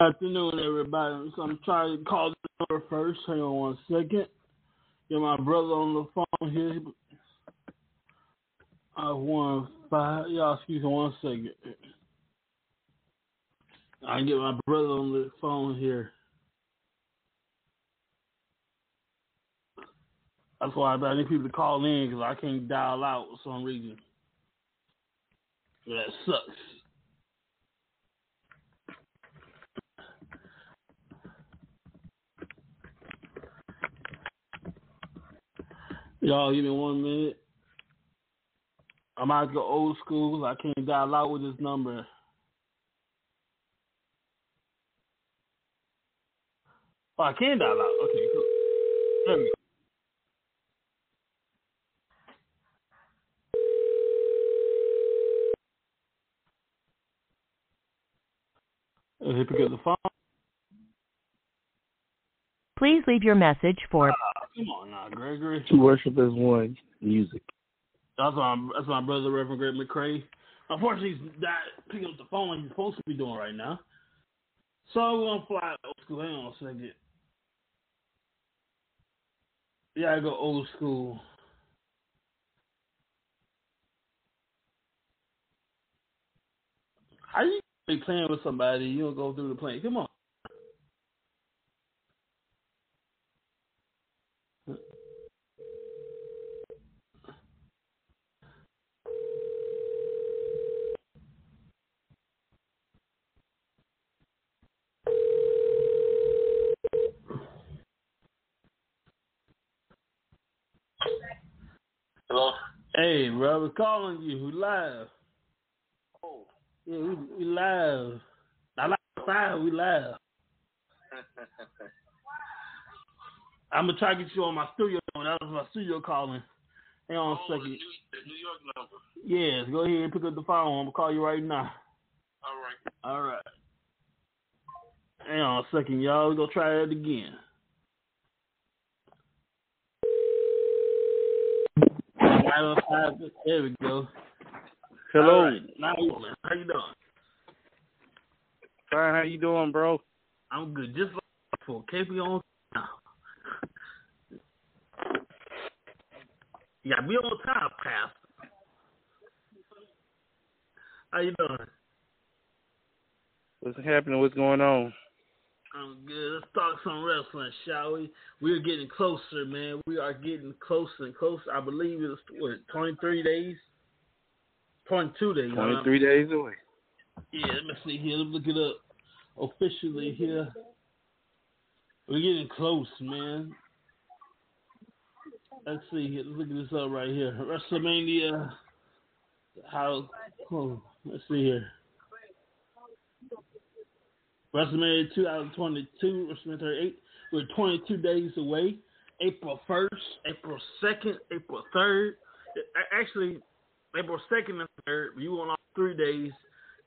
Afternoon, everybody. So I'm trying to call the number first. Hang on one second. Get my brother on the phone here. I one five. Y'all, excuse me one second. I get my brother on the phone here. That's why I need people to call in because I can't dial out for some reason. That sucks. Y'all, give me one minute. I'm out go old school. I can't dial out with this number. Oh, I can dial out. Okay, cool. There we go. The. Please leave your message for come on now, Gregory. To worship as one, music. That's my that's my brother, Reverend Greg McCrae. Unfortunately, he's not picking up the phone like he's supposed to be doing right now. So we're gonna fly old school. Hang on a second. Yeah, I go old school. How you be playing with somebody? You don't go through the plane. Come on. Hello? Hey, bro, we're calling you. We live. Oh. Yeah, we, we live. Not like five, we live. I'm gonna try to get you on my studio. That was my studio calling. Hang on a oh, the second. New, the New York number. Yes, go ahead and pick up the phone. I'm gonna call you right now. All right. All right. Hang on a second, y'all. We're gonna try it again. Nine oh five. There we go. Hello. Right. Now, how you doing? Fine, how you doing, bro? I'm good. Just like before. Keep me on now. Gotta be on time, Pastor. How you doing? What's happening? What's going on? I'm good. Let's talk some wrestling, shall we? We're getting closer, man. We are getting closer and closer. I believe it's what 23 days, 22 days. huh? 23 days away. Yeah, let me see here. Let me look it up officially here. We're getting close, man. Let's see here. Let's look at this up right here. WrestleMania. How? Oh, let's see here. WrestleMania 2022, WrestleMania 38. We're 22 days away. April 1st, April 2nd, April 3rd. Actually, April 2nd and 3rd. You want all three days.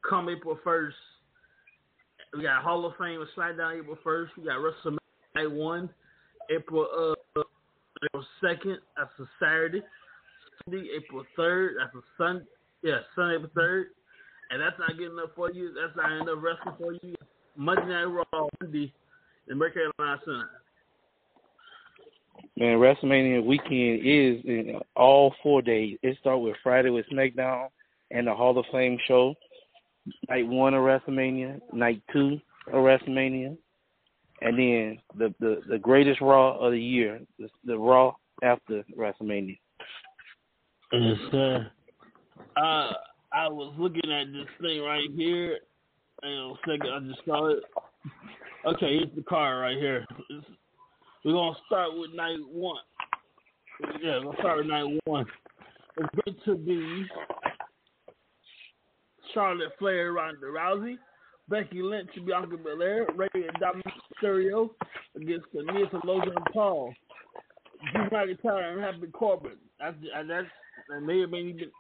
Come April 1st. We got Hall of Fame with SmackDown April 1st. We got WrestleMania Night 1, April uh, April 2nd. That's a Saturday. Sunday, April 3rd. That's a Sunday. Yeah, Sunday, April 3rd. And that's not good enough for you. That's not enough wrestling for you. Monday Night Raw, Monday, in North Carolina Center. Man, WrestleMania weekend is in all four days. It starts with Friday with SmackDown and the Hall of Fame show. Night one of WrestleMania, night two of WrestleMania, and then the the, the greatest Raw of the year, the, the Raw after WrestleMania. Yes, sir. Uh, I was looking at this thing right here. Hang on a second, I just saw it. Okay, here's the card right here. It's, we're gonna start with night one. Yeah, we'll start with night one. is going to be Charlotte Flair, Ronda Rousey, Becky Lynch, Bianca Belair, Rey and Dominic Mysterio against Miz and Paul. Drew McIntyre and Happy Corbin. That's that's that may or may be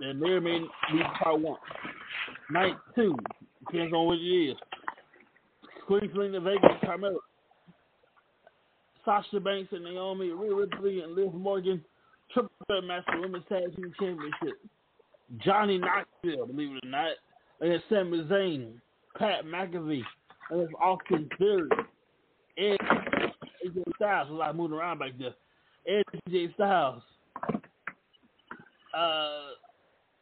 that may or may be part one. Night two depends on what it is. Queen Zelina Vegas, Carmella, Sasha Banks and Naomi, Rhea Ripley and Liv Morgan, triple threat for women's tag team championship. Johnny Knoxville, believe it or not, against Sami Zayn, Pat McAfee, against Austin Theory, Edge, AJ Styles, a lot moving around back there. Edge, AJ Styles, uh,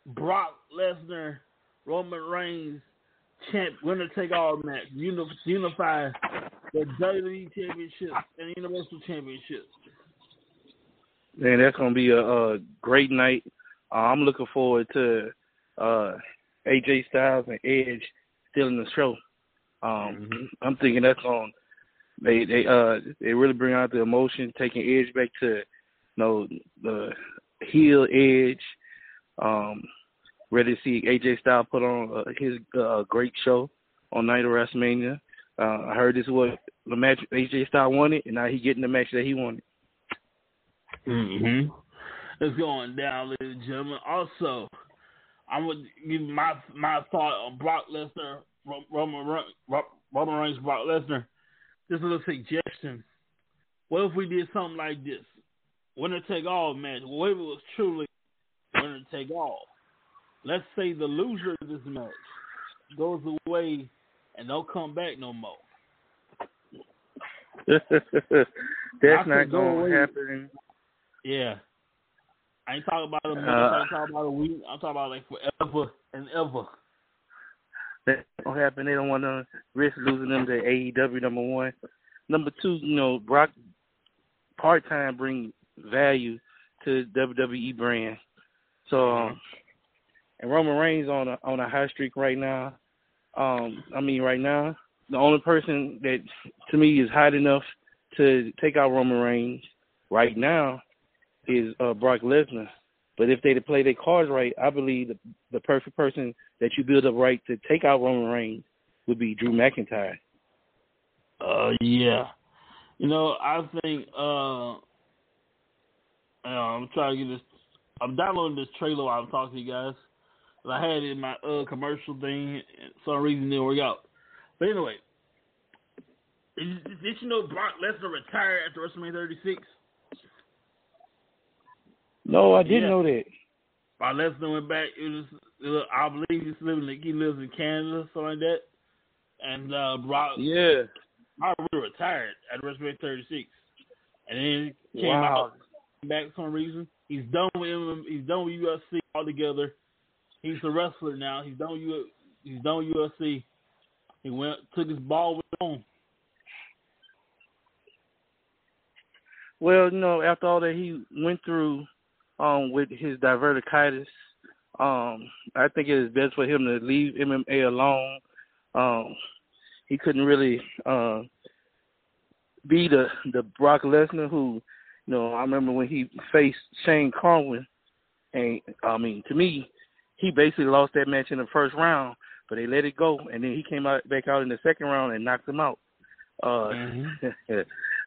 Brock Lesnar, Roman Reigns, champ, winner take all match, uni- unify the WWE Championship and Universal Championship. Man, that's gonna be a, a great night. Uh, I'm looking forward to uh, AJ Styles and Edge stealing the show. Um, Mhm. I'm thinking that's on. They they uh they really bring out the emotion, taking Edge back to you know the heel Edge. Um, ready to see AJ Styles put on uh, his uh, great show on night of WrestleMania. Uh, I heard this is what the match AJ Styles wanted, and now he getting the match that he wanted. Mm-hmm. It's going down, ladies and gentlemen. Also, I'm gonna give my my thought on Brock Lesnar, Roman Roman Reigns, Brock Lesnar. Just a little suggestion. What if we did something like this? Winner take all match. What if it was truly winner take all? Let's say the loser of this match goes away and don't come back no more. That's not going to happen. Yeah. I ain't talking about a month. Uh, I'm talking about a week. I'm talking about like forever and ever. That don't happen. They don't want to risk losing them to AEW. Number one, number two. You know, Brock part time bring value to the WWE brand. So, um, and Roman Reigns on a on a high streak right now. Um, I mean, right now, the only person that to me is hot enough to take out Roman Reigns right now is uh, Brock Lesnar. But if they play their cards right, I believe the, the perfect person that you build up right to take out Roman Reigns would be Drew McIntyre. Uh, yeah. You know, I think uh, uh, I'm trying to get this. I'm downloading this trailer while I'm talking to you guys. I had it in my uh commercial thing. For some reason, it didn't work out. But anyway, did, you know Brock Lesnar retired after WrestleMania 36? No, I didn't Yeah. know that. Brock Lesnar went back. It was, it was I believe he's living. He lives in Canada, something like that. And uh, Brock, Yeah. Brock really retired at WrestleMania 36, and then he came Wow. out back for some reason. He's done with MMA, he's done with UFC altogether. He's a wrestler now. He's done U, he's done UFC. He went took his ball with him. Well, you know, after all that he went through um with his diverticulitis, um, I think it is best for him to leave MMA alone. Um, he couldn't really uh, be the the Brock Lesnar who, you know, I remember when he faced Shane Carwin, and I mean, to me, he basically lost that match in the first round, but they let it go, and then he came out back out in the second round and knocked him out. Uh,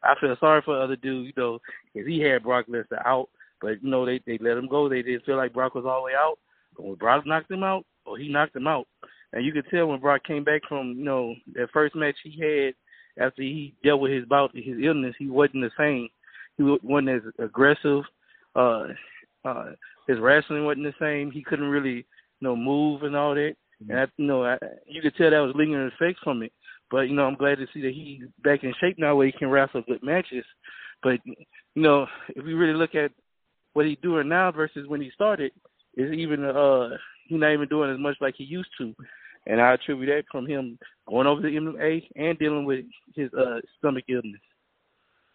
I feel sorry for the other dude, you know, because he had Brock Lesnar out, but you know they they let him go. They didn't feel like Brock was all the way out. But when Brock knocked him out, or he knocked him out, and you could tell when Brock came back from you know that first match he had after he dealt with his bout his illness, he wasn't the same. He wasn't as aggressive. Uh, uh, his wrestling wasn't the same. He couldn't really you know move and all that. And I, you know, I, you could tell that was lingering effects from it. But you know, I'm glad to see that he's back in shape now, where he can wrestle good matches. But you know, if we really look at what he's doing now versus when he started, is even uh he's not even doing as much like he used to. And I attribute that from him going over to MMA and dealing with his uh stomach illness.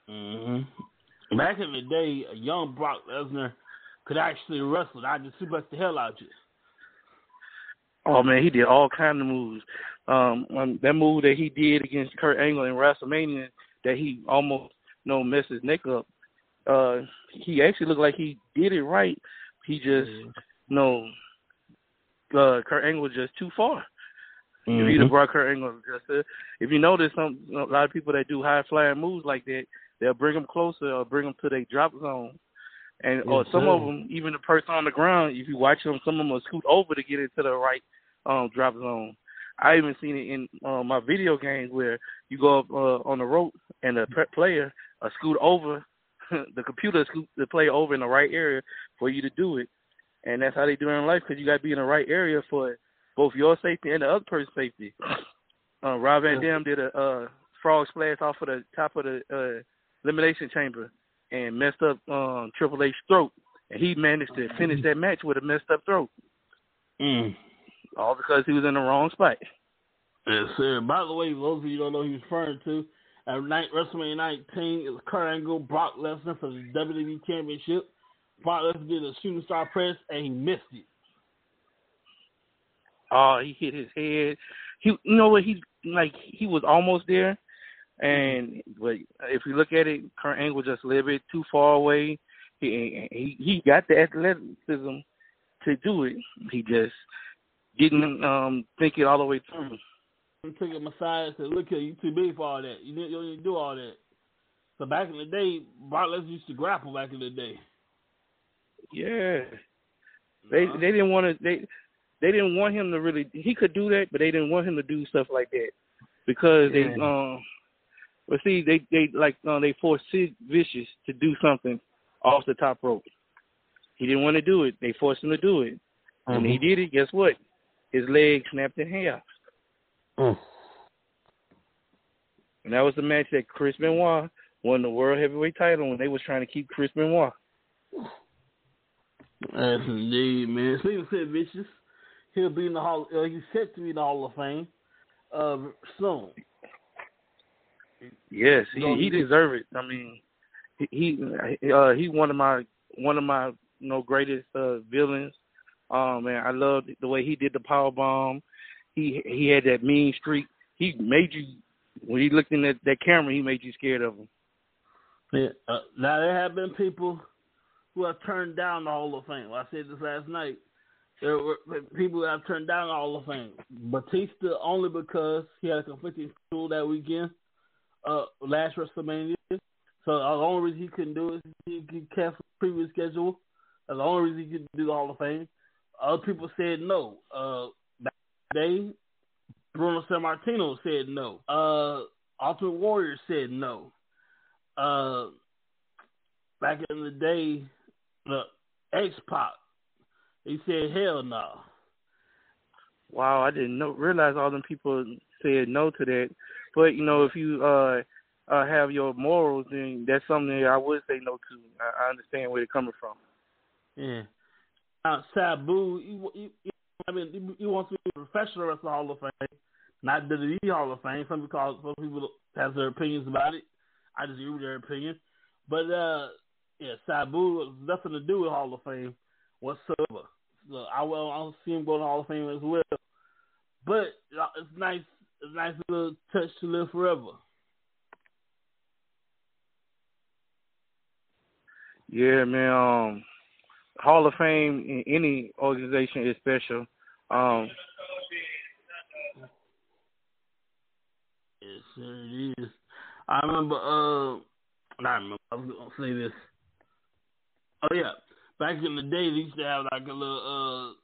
Mm-hmm. Back in the day, a young Brock Lesnar could actually wrestle. I just suplex the hell out you. Oh man, he did all kind of moves. Um, um that move that he did against Kurt Angle in WrestleMania, that he almost you know messed his neck up. Uh, he actually looked like he did it right, He just no. Uh, Kurt Angle was just too far. If he'd have brought Kurt Angle, just uh, if you notice, some a lot of people that do high flying moves like that, they'll bring them closer or bring them to their drop zone. And or some sir. of them, even the person on the ground, if you watch them, some of them will scoot over to get into the right um drop zone. I even seen it in uh, my video games where you go up uh, on the rope and the pre- player uh, scoot over, the computer scoot the player over in the right area for you to do it. And that's how they do it in life because you got to be in the right area for both your safety and the other person's safety. Uh, Rob Van Dam did a uh, frog splash off of the top of the uh, elimination chamber and messed up um, Triple H's throat, and he managed to finish that match with a messed up throat, Mm. all because he was in the wrong spot. Yes, sir. By the way, those of you don't know who he's referring to, at night, WrestleMania 19, it was Kurt Angle, Brock Lesnar for the WWE Championship. Brock Lesnar did a shooting star press, and he missed it. Oh, he hit his head. He, you know what? He like he was almost there, and but if you look at it, Kurt Angle just a little bit too far away. He he he got the athleticism to do it. He just didn't um think it all the way through. He took him aside and said, "Look here, you too big for all that. You didn't, you don't to do all that." So back in the day, Brock Lesnar used to grapple. Back in the day, Yeah, they Uh-huh. they didn't want to they they didn't want him to really. He could do that, but they didn't want him to do stuff like that because they um. But see, they they like uh, they forced Sid Vicious to do something off the top rope. He didn't want to do it. They forced him to do it. When he did it, guess what? His leg snapped in half. Mm. And that was the match that Chris Benoit won the world heavyweight title when they was trying to keep Chris Benoit. Yes, indeed, man. Speaking of Sid Vicious, he'll be in the hall. Uh, he's set to be in the Hall of Fame uh, soon. Yes, he he deserved it. I mean, he he uh he one of my one of my you know greatest uh villains. Um man, I loved the way he did the power bomb. He he had that mean streak. He made you when he looked in that that camera, he made you scared of him. Yeah. Uh, now there have been people who have turned down the Hall of Fame. Well, I said this last night. There were people who have turned down the Hall of Fame. Batista only because he had a conflicting school that weekend, uh, last WrestleMania. So the only reason he couldn't do it is he he canceled previous schedule. That's the only reason he couldn't do the Hall of Fame. Other people said no. Uh, back day, Bruno Sammartino said no. Uh, Ultimate Warrior said no. Uh, back in the day, the X Pac, he said hell no. Wow, I didn't know realize all them people said no to that. But you know, if you uh uh have your morals, then that's something that I would say no to. I, I understand where they're coming from. Yeah. Sabu, he, he, he, I mean, he, wants to be a professional wrestler Hall of Fame, not WWE Hall of Fame. Some people, some people have their opinions about it. I disagree with their opinion. But, uh, yeah, Sabu has nothing to do with Hall of Fame whatsoever. So I will I'll see him go to Hall of Fame as well. But uh, it's nice, a nice little touch to live forever. Yeah, man. Um, Hall of Fame in any organization is special. Um, Yes, sir, it is. I remember, uh, not remember, I was going to say this. Oh, yeah. Back in the day, they used to have like a little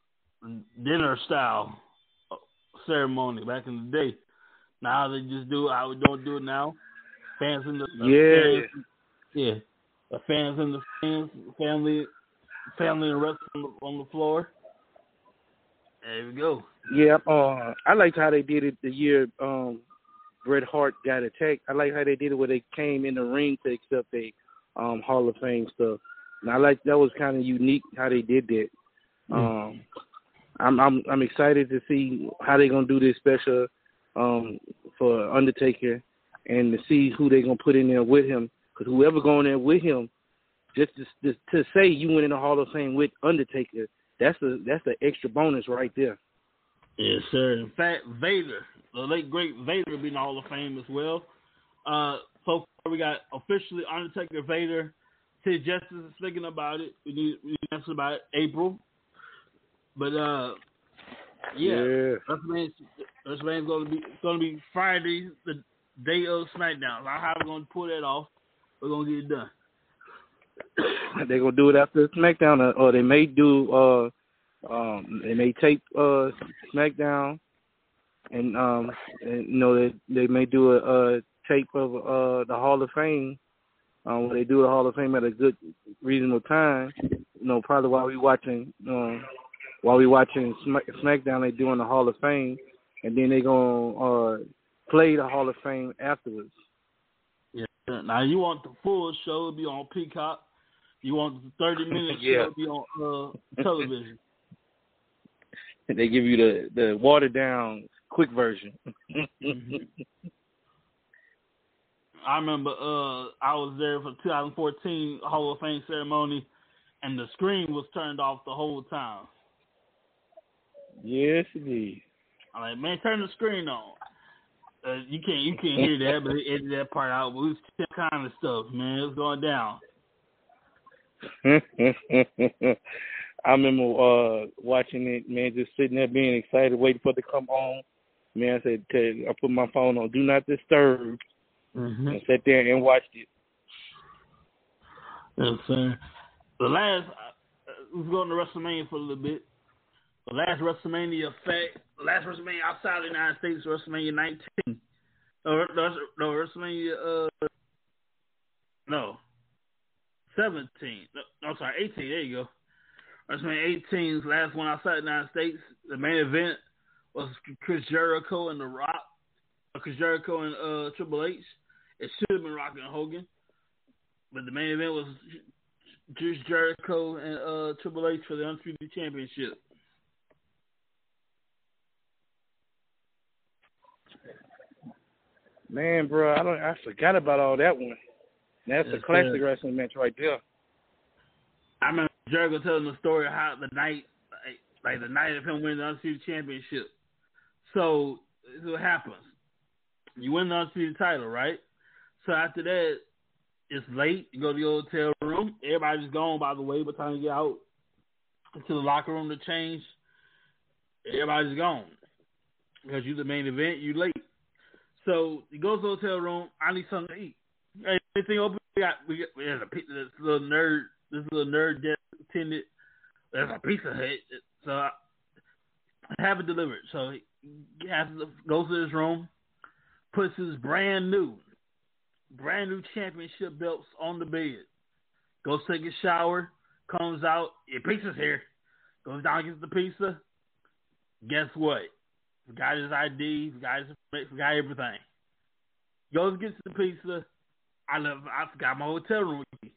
uh, dinner style uh, ceremony back in the day. Now they just do it how we don't do it now. Fans in the uh, Yeah. fans, yeah, the fans in the fans, family, family and rest on the, on the floor. There we go. yeah, uh, I liked how they did it the year um, Bret Hart got attacked. I like how they did it where they came in the ring to accept a um, Hall of Fame stuff. And I like that was kind of unique how they did that. Um, I'm I'm I'm excited to see how they're gonna do this special um, for Undertaker and to see who they're gonna put in there with him. Because whoever going there with him, just to, just to say you went in the Hall of Fame with Undertaker, that's a that's an extra bonus right there. Yes, sir. In fact, Vader, the late great Vader, will be in the Hall of Fame as well. Uh, so far, we got officially Undertaker, Vader, Sid Justice is thinking about it. We need we need to about it. April. But uh, yeah, WrestleMania WrestleMania is gonna be gonna be Friday, the day of SmackDown. How are we gonna pull that off? We're gonna get it done. They're gonna do it after SmackDown, or, or they may do. uh um They may tape uh SmackDown, and um and, you know they they may do a, a tape of uh the Hall of Fame. Um, when they do the Hall of Fame at a good, reasonable time, you know, probably while we watching, um, while we watching Smack, SmackDown, they doing the Hall of Fame, and then they're gonna uh, play the Hall of Fame afterwards. Yeah. Now you want the full show to be on Peacock. You want the thirty minute Yeah. show to be on uh, television. And they give you the the watered down quick version. Mhm. I remember uh I was there for 2014 Hall of Fame ceremony, and the screen was turned off the whole time. yes, indeed. I'm like, man, turn the screen on. Uh, you can't you can't hear that, but they edited that part out. But it was that kind of stuff, man. It was going down. I remember uh watching it, man, just sitting there being excited, waiting for it to come on. Man, I said, to, I put my phone on Do Not Disturb Mm-hmm. and sat there and watched it. Yes, sir. The last, uh, let's go into WrestleMania for a little bit. Last WrestleMania effect, last WrestleMania outside the United States, WrestleMania 19. No, no, WrestleMania, uh, no, 17. No, no, sorry, 18. There you go. WrestleMania 18's last one outside the United States. The main event was Chris Jericho and The Rock. Uh, Chris Jericho and uh, Triple H. It should have been Rock and Hogan. But the main event was Chris Jericho and uh, Triple H for the Undisputed Championship. Man, bro, I don't I forgot about all that one. That's Yes, a classic sir. wrestling match right there. I remember Jericho telling the story of how the night, like, like the night of him winning the Undisputed Championship. So this is what happens. You win the Undisputed title, right? So after that, it's late. You go to your hotel room. Everybody's gone, by the way, by the time you get out into the locker room to change. Everybody's gone because you the main event. You late. So he goes to the hotel room. I need something to eat. Hey, anything open? We got we got we got a this little nerd this little nerd that attended. There's a Pizza Hut. So I have it delivered. So he has goes to his room, puts his brand new, brand new championship belts on the bed. Goes take a shower, comes out. Your pizza's here. Goes down, gets the pizza. Guess what? Forgot his ID. Forgot his forgot everything. Goes gets the pizza. I left. I forgot my hotel room key.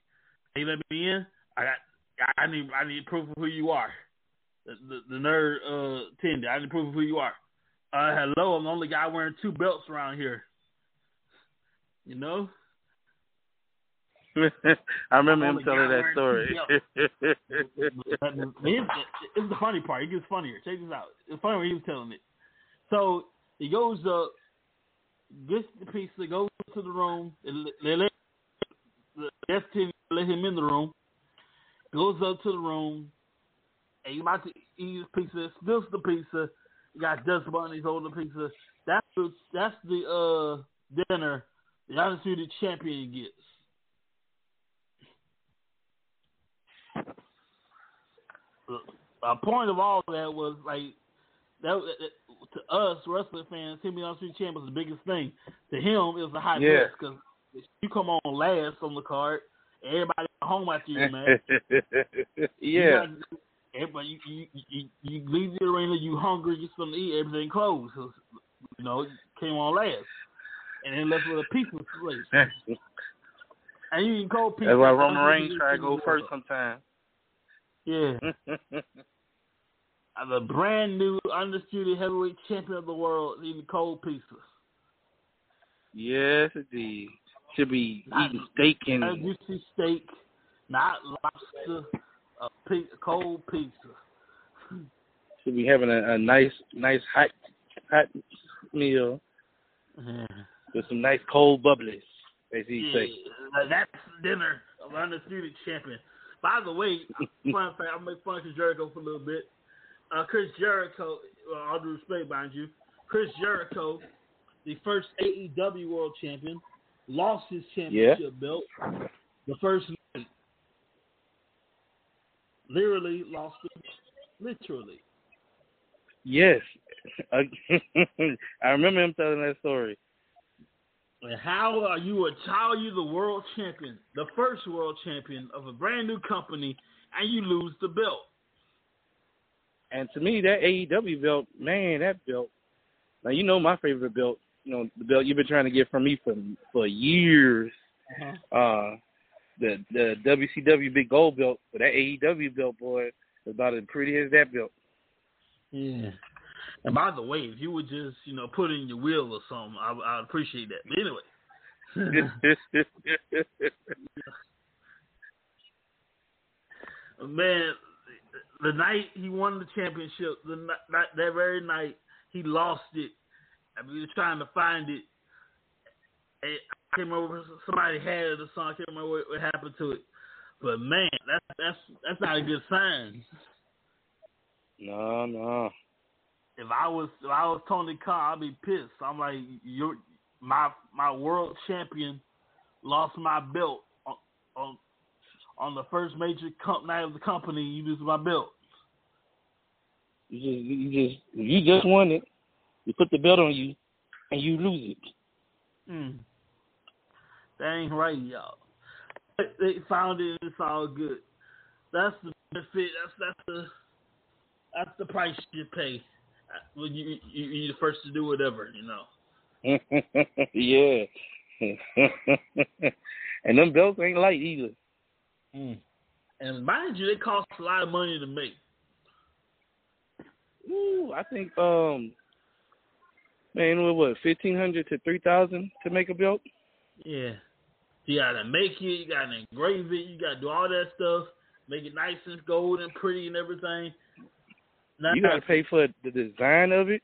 They let me in. I got. I need. I need proof of who you are. The the, the nerd uh attendant. I need proof of who you are. Uh, hello. I'm the only guy wearing two belts around here. You know. I remember him telling that story. It's, it's the funny part. It gets funnier. Check this out. It's funny when he was telling it. So he goes up, gets the pizza, goes to the room. They let the guest let him in the room. Goes up to the room. And he's about to eat his pizza. Spills the pizza. He got dust bunnies over the pizza. That's the that's the uh dinner the undisputed champion gets. a point of all that was like that, that to us wrestling fans, him being on street champ was the biggest thing. To him, it was a high Yeah. because you come on last on the card, everybody go home after you, man. yeah. Everybody, you, you, you, you leave the arena, you hungry, get something to eat, everything closed. 'cause, you know, came on last, and then left with a pizza place. And you can cold pizza. That's why Roman Reigns try to go first sometimes. Yeah. The brand new undisputed heavyweight champion of the world eating cold pizza. yes, indeed. Should be Not- eating steak A and juicy steak, not lobster, a pi- cold pizza. should be having a, a nice, nice hot, hot meal Yeah. with some nice cold bubblies, as he Yeah, say. that's dinner of undisputed champion. By the way, fun fact, I'll make fun of Jericho for a little bit. Uh, Chris Jericho, well, all due respect, mind you, Chris Jericho, the first AEW World Champion, lost his championship belt the first night. Literally lost it. Literally. Yes, I remember him telling that story. And how are you a are you the world champion, the first world champion of a brand new company, and you lose the belt? And to me, that AEW belt, man, that belt. Now you know my favorite belt. You know the belt you've been trying to get from me for for years. Uh-huh. Uh, the the WCW big gold belt, but that AEW belt, boy, is about as pretty as that belt. Yeah. And by the way, if you would just you know put in your will or something, I I'd appreciate that. But anyway. Man, the night he won the championship, the night, that very night he lost it. I mean, he was trying to find it. And I can't remember somebody had it or something. I can't remember what, what happened to it. But man, that's that's that's not a good sign. no, no. If I was if I was Tony Khan, I'd be pissed. I'm like, you my my world champion lost my belt on on, on the first major comp night of the company. You lose my belt. You just you just you just won it. You put the belt on you, and you lose it. Mm. That ain't right, y'all. They- found it. It's all good. That's the benefit. That's that's the that's the price you pay uh, when you, you you're the first to do whatever. You know. yeah. and them belts ain't light either. Mm. And mind you, they cost a lot of money to make. Ooh, I think um man, what what, fifteen hundred to three thousand to make a belt? Yeah. You gotta make it, you gotta engrave it, you gotta do all that stuff, make it nice and gold and pretty and everything. Now, You gotta pay for the design of it.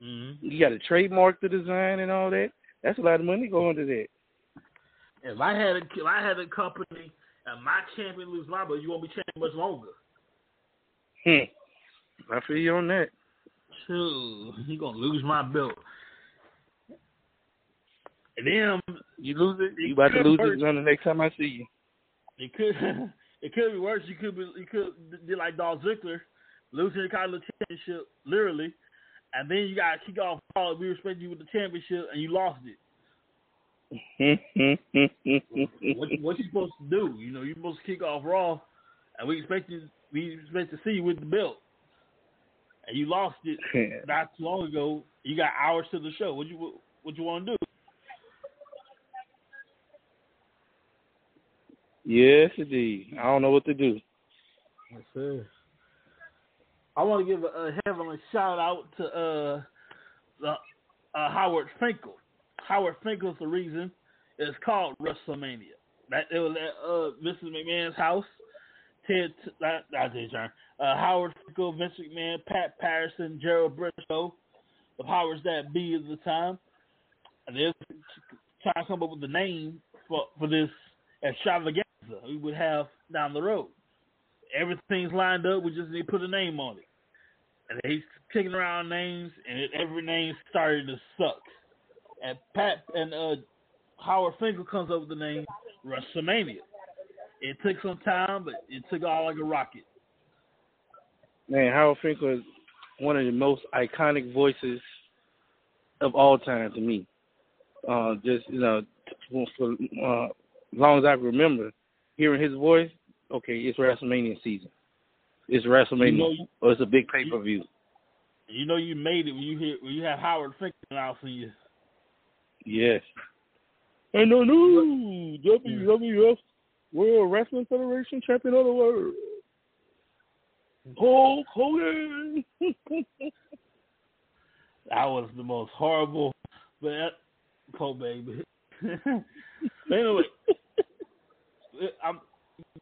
hmm You gotta trademark the design and all that. That's a lot of money going to that. If I had a if I had a company and my champion lose my belt, you won't be champion much longer. Hmm. I feel you on that. Shoot, you gonna lose my belt. And then You lose it, you about to lose it on the next time I see you. it could it could be worse. You could be you could be like Dolph Ziggler, losing the Continental Championship literally, and then you got to kick off Raw. We respect you with the championship, and you lost it. What what you supposed to do? You know, you're supposed to kick off Raw, and we expect you we expect to see you with the belt, and you lost it not too long ago. You got hours to the show. What you what you want to do? yes, indeed. I don't know what to do. Yes, sir. I want to give a, a heavenly shout out to uh, the, uh, Howard Finkel. Howard Finkel's the reason it's called WrestleMania. That it was at uh, Mrs. McMahon's house. Ted, not, not Ted Turner. Uh, Howard Finkel, Vince McMahon, Pat Patterson, Gerald Brisco, the powers that be at the time, and they're trying to come up with the name for for this extravaganza we would have down the road everything's lined up. We just need to put a name on it. And he's kicking around names, and every name started to suck. And Pat and uh, Howard Finkel comes up with the name WrestleMania. It took some time, but it took all like a rocket. Man, Howard Finkel is one of the most iconic voices of all time to me. Uh, just you know, for uh, as long as I can remember hearing his voice, okay, it's WrestleMania season. It's WrestleMania, You know you- or it's a big pay per view. You know you made it when you hear when you have Howard Finkel announcing you. Yes. And the new WWF World Wrestling Federation Champion of the World, Hulk Hogan. That was the most horrible, but poor baby. anyway, I'm,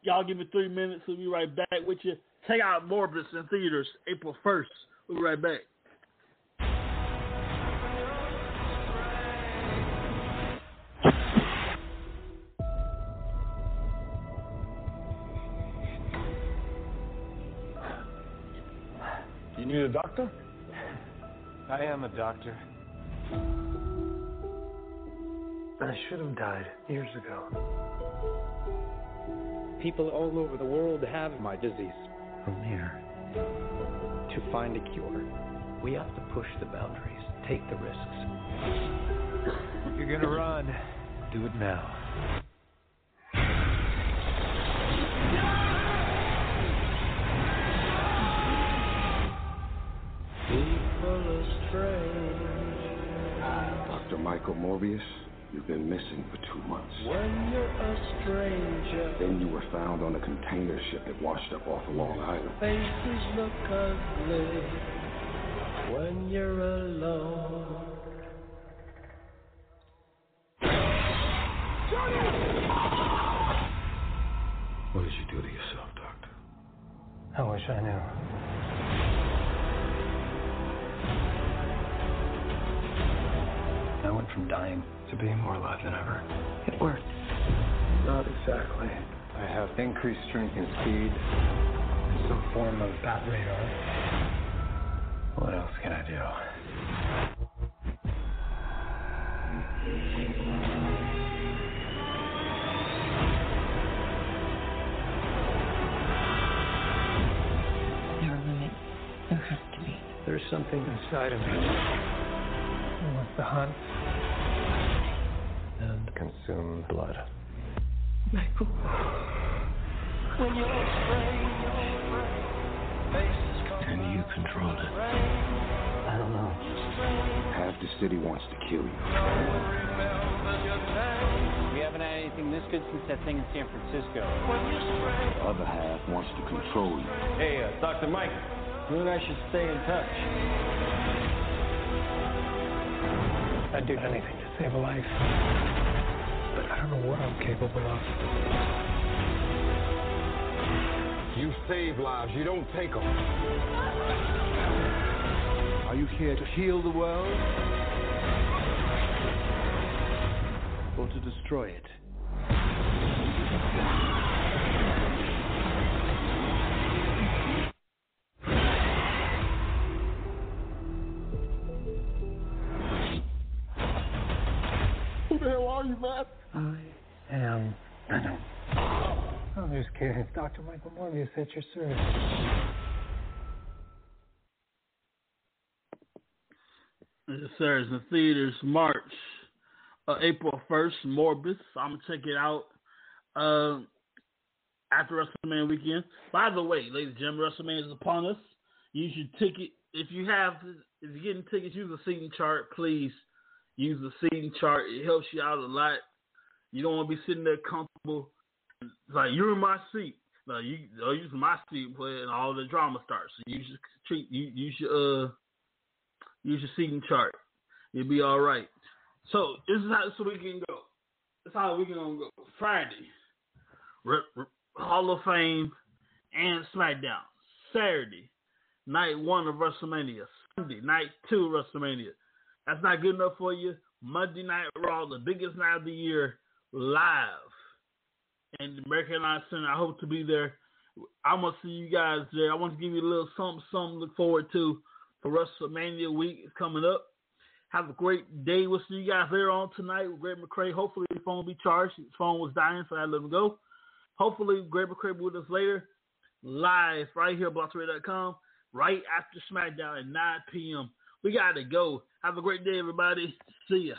y'all give me three minutes. We'll be right back with you. Check out Morbius in theaters April 1st. We'll be right back. Doctor? I am a doctor. I should have died years ago. People all over the world have my disease. I'm here to find a cure. We have to push the boundaries, take the risks. If you're gonna run, do it now. Dr. Michael Morbius, you've been missing for two months. When you're a stranger, Then you were found on a container ship that washed up off of Long Island. faces look ugly. When you're alone. What did you do to yourself, Doctor? I wish I knew. From dying to being more alive than ever. It worked. Not exactly. I have increased strength and speed, and some form of bat radar. What else can I do? There are limits. There has to be. There's something inside of me. It wants to hunt and consume blood. Michael. When you're a stranger, faces come Can you control it? I don't know. Half the city wants to kill you. We haven't had anything this good since that thing in San Francisco. The other half wants to control you. Hey, uh, Dr. Mike, you and I should stay in touch. I'd do anything to save a life. Don't know what I'm capable of. You save lives, you don't take them. Are you here to heal the world? Or to destroy it? It's Dr. Michael Morbius at your service. Yes, sir. It's in theaters March, uh, April 1st, Morbius. I'm going to check it out uh, after WrestleMania weekend. By the way, ladies and gentlemen, WrestleMania is upon us. Use your ticket. If you have, if you're getting tickets, use the seating chart. Please use the seating chart. It helps you out a lot. You don't want to be sitting there comfortable. Like, you're in my seat. No, you I'll use my seat and all the drama starts. So you should treat you use your uh use your seating chart. You'll be all right. So this is how this weekend go. This is how we gonna go. Friday, Re- Re- Hall of Fame and SmackDown. Saturday, night one of WrestleMania. Sunday, night two of WrestleMania. That's not good enough for you. Monday Night Raw, the biggest night of the year, live in the American Airlines Center. I hope to be there. I'm gonna see you guys there. I want to give you a little something, something to look forward to for WrestleMania week is coming up. Have a great day. We'll see you guys there on tonight with Greg McCray. Hopefully the phone will be charged. His phone was dying, so I let him go. Hopefully Greg McCray will be with us later, live right here, BlockRadio.com, right after SmackDown at 9 p.m. We got to go. Have a great day, everybody. See ya.